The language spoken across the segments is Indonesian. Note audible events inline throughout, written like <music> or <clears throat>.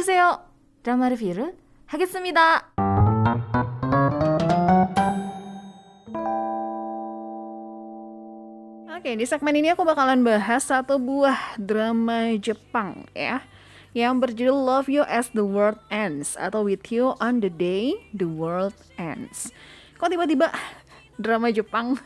안녕하세요. 드라마 리뷰를 하겠습니다. Oke, di segmen ini aku bakalan bahas satu buah drama Jepang ya yang berjudul Love You as the World Ends atau With You on the Day the World Ends. Kok tiba-tiba drama Jepang?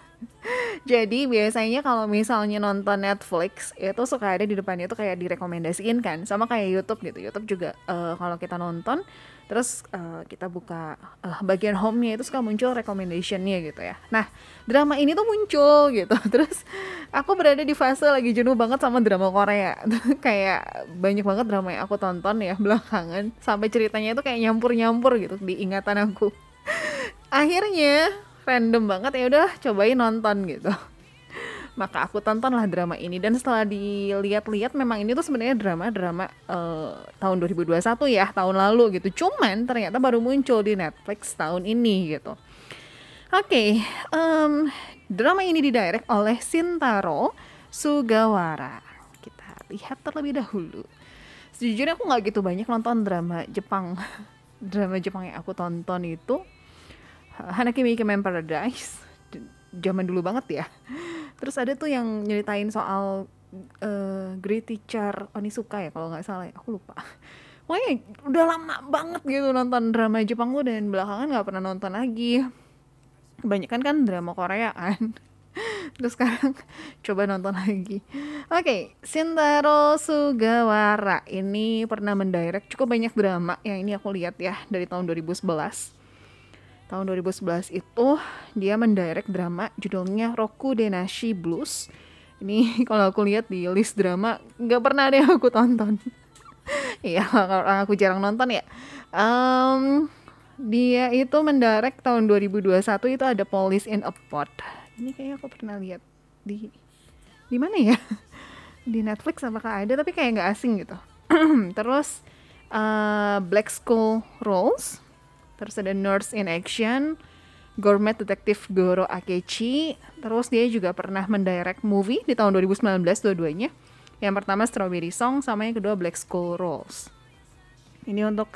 jadi biasanya kalau misalnya nonton Netflix itu suka ada di depannya itu kayak direkomendasiin kan, sama kayak YouTube gitu. YouTube juga uh, kalau kita nonton terus uh, kita buka uh, bagian home-nya itu suka muncul recommendation-nya gitu ya. Nah, drama ini tuh muncul gitu. <laughs> Terus aku berada di fase lagi jenuh banget sama drama Korea. <laughs> kayak banyak banget drama yang aku tonton ya belakangan sampai ceritanya itu kayak nyampur-nyampur gitu di ingatan aku. <laughs> Akhirnya random banget ya udah cobain nonton gitu. Maka aku tontonlah drama ini. Dan setelah dilihat-lihat memang ini tuh sebenarnya drama-drama uh, tahun 2021 ya tahun lalu gitu. Cuman ternyata baru muncul di Netflix tahun ini gitu. Oke okay, um, drama ini didirect oleh Sintaro Sugawara. Kita lihat terlebih dahulu. Sejujurnya aku nggak gitu banyak nonton drama Jepang. <laughs> Drama Jepang yang aku tonton itu Hanaki Mikemen Paradise. Zaman dulu banget ya. Terus ada tuh yang nyeritain soal uh, Great Teacher Onisuka ya kalau nggak salah ya. Aku lupa. Pokoknya udah lama banget gitu nonton drama Jepang tuh dan belakangan nggak pernah nonton lagi. Kebanyakan kan drama Korea kan. <laughs> Terus sekarang <laughs> coba nonton lagi. Oke, okay, Shintaro Sugawara. Ini pernah mendirect. Cukup banyak drama. Yang ini aku lihat ya dari tahun 2011 tahun 2011 itu dia mendirect drama judulnya Roku Denashi Blues ini <laughs> kalau aku lihat di list drama nggak pernah ada yang aku tonton <laughs> Iya, orang aku jarang nonton ya. Um, dia itu mendirect tahun 2021 itu ada Police in a Pot. Ini kayaknya aku pernah lihat di di mana ya? <laughs> Di Netflix apakah ada? Tapi kayak nggak asing gitu. <clears throat> Terus uh, Black School Rules terus ada Nurse in Action, Gourmet Detective Goro Akechi, terus dia juga pernah mendirect movie di tahun 2019 dua-duanya. Yang pertama Strawberry Song sama yang kedua Black School Rolls. Ini untuk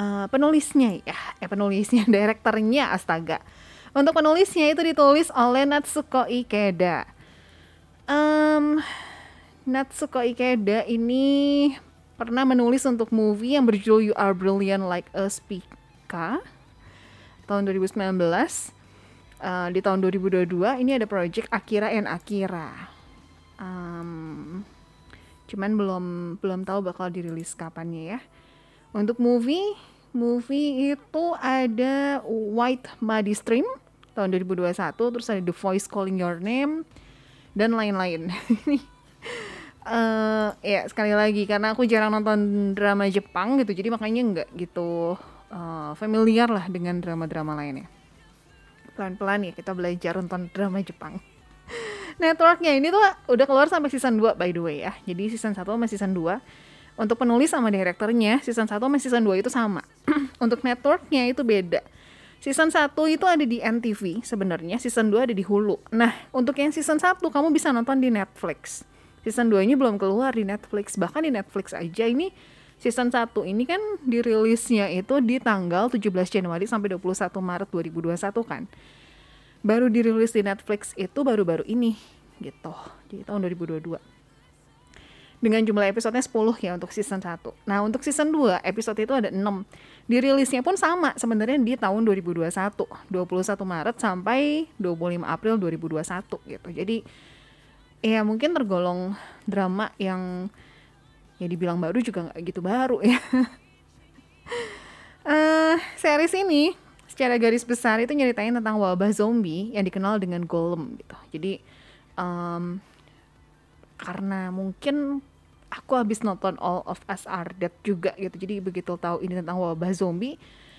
uh, penulisnya ya, eh penulisnya, <laughs> direkturnya astaga. Untuk penulisnya itu ditulis oleh Natsuko Ikeda. Um, Natsuko Ikeda ini pernah menulis untuk movie yang berjudul You Are Brilliant Like a Speak tahun 2019 uh, di tahun 2022 ini ada project Akira and Akira. Um, cuman belum belum tahu bakal dirilis kapannya ya. Untuk movie movie itu ada White Muddy Stream tahun 2021 terus ada The Voice Calling Your Name dan lain-lain. Uh, <laughs> ya sekali lagi karena aku jarang nonton drama Jepang gitu jadi makanya nggak gitu uh, familiar lah dengan drama-drama lainnya. Pelan-pelan ya kita belajar nonton drama Jepang. <laughs> Networknya ini tuh udah keluar sampai season 2 by the way ya. Jadi season 1 sama season 2 untuk penulis sama direkturnya season 1 sama season 2 itu sama. <clears throat> untuk networknya itu beda. Season 1 itu ada di NTV sebenarnya, season 2 ada di Hulu. Nah, untuk yang season 1 kamu bisa nonton di Netflix. Season 2 nya belum keluar di Netflix. Bahkan di Netflix aja ini season 1 ini kan dirilisnya itu di tanggal 17 Januari sampai 21 Maret 2021 kan. Baru dirilis di Netflix itu baru-baru ini gitu. Jadi tahun 2022. Dengan jumlah episodenya 10 ya untuk season 1. Nah, untuk season 2 episode itu ada 6. Dirilisnya pun sama sebenarnya di tahun 2021, 21 Maret sampai 25 April 2021 gitu. Jadi ya mungkin tergolong drama yang ya dibilang baru juga nggak gitu baru ya. Uh, <laughs> series ini secara garis besar itu nyeritain tentang wabah zombie yang dikenal dengan golem gitu. Jadi um, karena mungkin aku habis nonton All of Us Are Dead juga gitu. Jadi begitu tahu ini tentang wabah zombie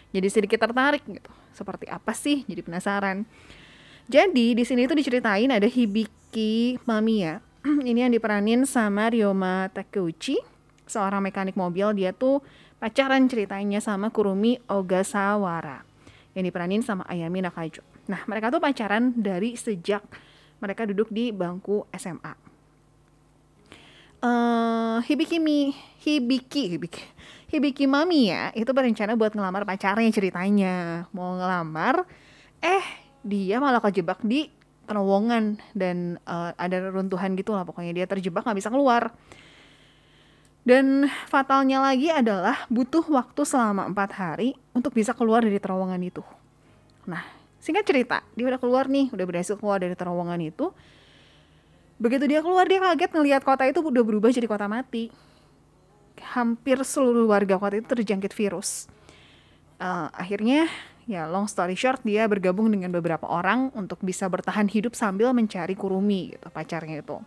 jadi sedikit tertarik gitu. Seperti apa sih? Jadi penasaran. Jadi di sini itu diceritain ada Hibiki Mamiya <clears throat> ini yang diperanin sama Ryoma Takeuchi seorang mekanik mobil dia tuh pacaran ceritanya sama Kurumi Ogasawara yang diperanin sama Ayami Nakajo. Nah mereka tuh pacaran dari sejak mereka duduk di bangku SMA. Uh, eh, Hibiki Mi, Hibiki, Hibiki, Hibiki Mamiya itu berencana buat ngelamar pacarnya ceritanya. Mau ngelamar, eh dia malah kejebak di terowongan dan uh, ada runtuhan gitu lah pokoknya dia terjebak nggak bisa keluar. Dan fatalnya lagi adalah butuh waktu selama empat hari untuk bisa keluar dari terowongan itu. Nah, singkat cerita, dia udah keluar nih, udah berhasil keluar dari terowongan itu. Begitu dia keluar, dia kaget ngelihat kota itu udah berubah jadi kota mati. Hampir seluruh warga kota itu terjangkit virus. Uh, akhirnya, ya long story short, dia bergabung dengan beberapa orang untuk bisa bertahan hidup sambil mencari Kurumi gitu, pacarnya itu.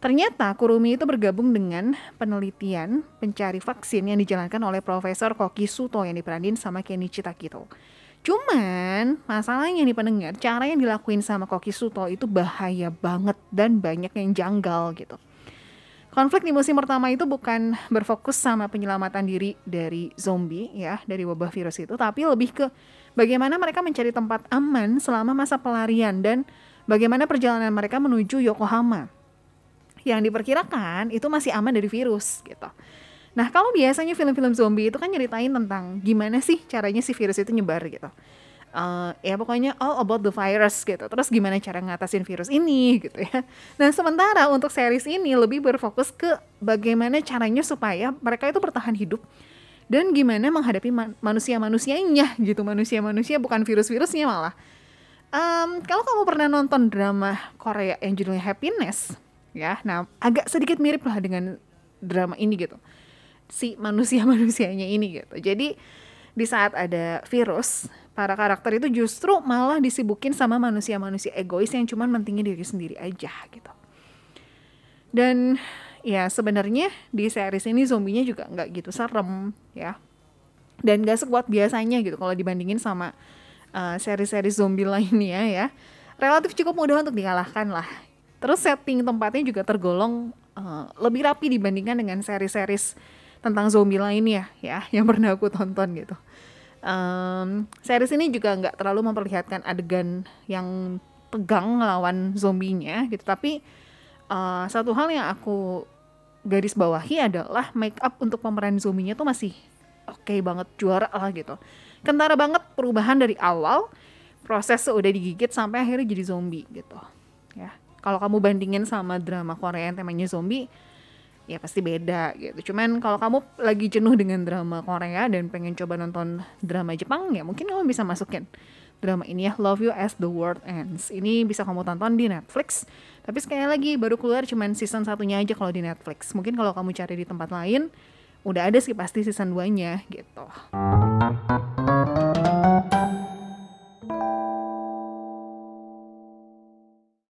Ternyata Kurumi itu bergabung dengan penelitian pencari vaksin yang dijalankan oleh Profesor Koki Suto yang diperanin sama Kenichi Takito. Cuman masalahnya nih pendengar, cara yang dilakuin sama Koki Suto itu bahaya banget dan banyak yang janggal gitu. Konflik di musim pertama itu bukan berfokus sama penyelamatan diri dari zombie ya, dari wabah virus itu, tapi lebih ke bagaimana mereka mencari tempat aman selama masa pelarian dan bagaimana perjalanan mereka menuju Yokohama. Yang diperkirakan itu masih aman dari virus gitu. Nah, kalau biasanya film-film zombie itu kan nyeritain tentang gimana sih caranya si virus itu nyebar gitu. Uh, ya pokoknya all about the virus gitu. Terus gimana cara ngatasin virus ini gitu ya. Nah, sementara untuk series ini lebih berfokus ke bagaimana caranya supaya mereka itu bertahan hidup dan gimana menghadapi manusia-manusianya gitu. Manusia-manusia bukan virus-virusnya malah. Um, kalau kamu pernah nonton drama Korea yang judulnya Happiness, ya, nah agak sedikit mirip lah dengan drama ini gitu si manusia-manusianya ini gitu. Jadi di saat ada virus, para karakter itu justru malah disibukin sama manusia-manusia egois yang cuma mentingin diri sendiri aja gitu. Dan ya sebenarnya di series ini zombinya juga nggak gitu serem ya. Dan gak sekuat biasanya gitu kalau dibandingin sama uh, seri-seri zombie <laughs> lainnya ya. Relatif cukup mudah untuk dikalahkan lah. Terus setting tempatnya juga tergolong uh, lebih rapi dibandingkan dengan seri-series tentang zombie lainnya ya yang pernah aku tonton gitu. Um, series ini juga nggak terlalu memperlihatkan adegan yang tegang ngelawan zombinya gitu, tapi uh, satu hal yang aku garis bawahi adalah make up untuk pemeran zombinya tuh masih oke okay banget juara lah gitu. Kentara banget perubahan dari awal proses udah digigit sampai akhirnya jadi zombie gitu ya. Kalau kamu bandingin sama drama Korea yang temanya zombie, ya pasti beda gitu. Cuman kalau kamu lagi jenuh dengan drama Korea dan pengen coba nonton drama Jepang ya mungkin kamu bisa masukin drama ini ya Love You As The World Ends. Ini bisa kamu tonton di Netflix. Tapi sekali lagi baru keluar cuman season satunya aja kalau di Netflix. Mungkin kalau kamu cari di tempat lain udah ada sih pasti season 2-nya gitu.